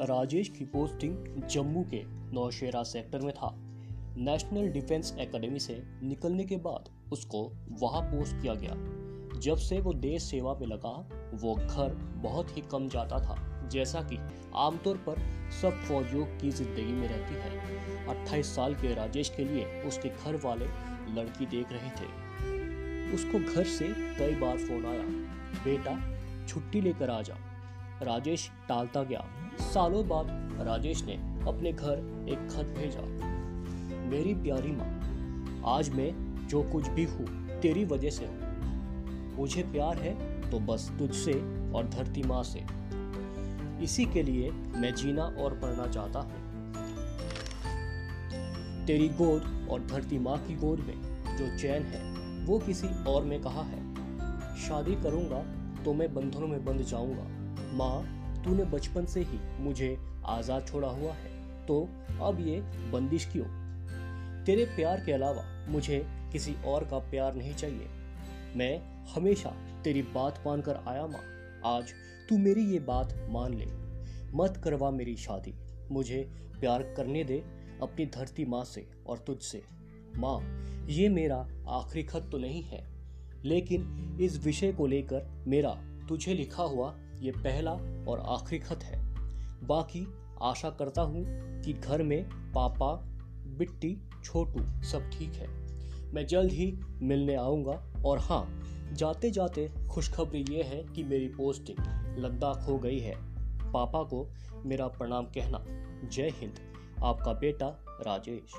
राजेश की पोस्टिंग जम्मू के नौशेरा सेक्टर में था। नेशनल डिफेंस एकेडमी से निकलने के बाद उसको वहाँ पोस्ट किया गया, जब से वो देश सेवा में लगा, वो घर बहुत ही कम जाता था, जैसा कि आमतौर पर सब फौजियों की ज़िंदगी में रहती है। 28 साल के राजेश के लिए उसके घर वाले लड़की देख रहे थे। उसको घर से कई बार फ़ोन आया, बेटा, छुट्टी लेकर आ जा। राजेश टालता गया सालों बाद राजेश ने अपने घर एक खत भेजा। मेरी प्यारी माँ, आज मैं जो कुछ भी हूँ, तेरी वजह से हूँ। मुझे प्यार है तो बस तुझसे और धरती माँ से। इसी के लिए मैं जीना और पढ़ना चाहता हूँ। तेरी गोद और धरती माँ की गोद में जो चैन है, वो किसी और में कहा है? शादी करूँगा तो मैं बंधनों में बंध जाऊँगा। माँ तूने बचपन से ही मुझे आज़ाद छोड़ा हुआ है। तो अब ये बंदिश क्यों? तेरे प्यार के अलावा मुझे किसी और का प्यार नहीं चाहिए। मैं हमेशा तेरी बात मानकर आया माँ। आज तू मेरी ये बात मान ले। मत करवा मेरी शादी। मुझे प्यार करने दे अपनी धरती माँ से और तुझसे। माँ, ये मेरा आखिरी खत तो नहीं है। लेकिन इस विषय को लेकर मेरा तुझे लिखा हुआ ये पहला और आखिरी खत है। बाकी आशा करता हूँ कि घर में पापा, बिट्टी, छोटू सब ठीक है। मैं जल्द ही मिलने आऊँगा और हाँ जाते जाते खुशखबरी ये है कि मेरी पोस्टिंग लद्दाख हो गई है। पापा को मेरा प्रणाम कहना। जय हिंद। आपका बेटा राजेश।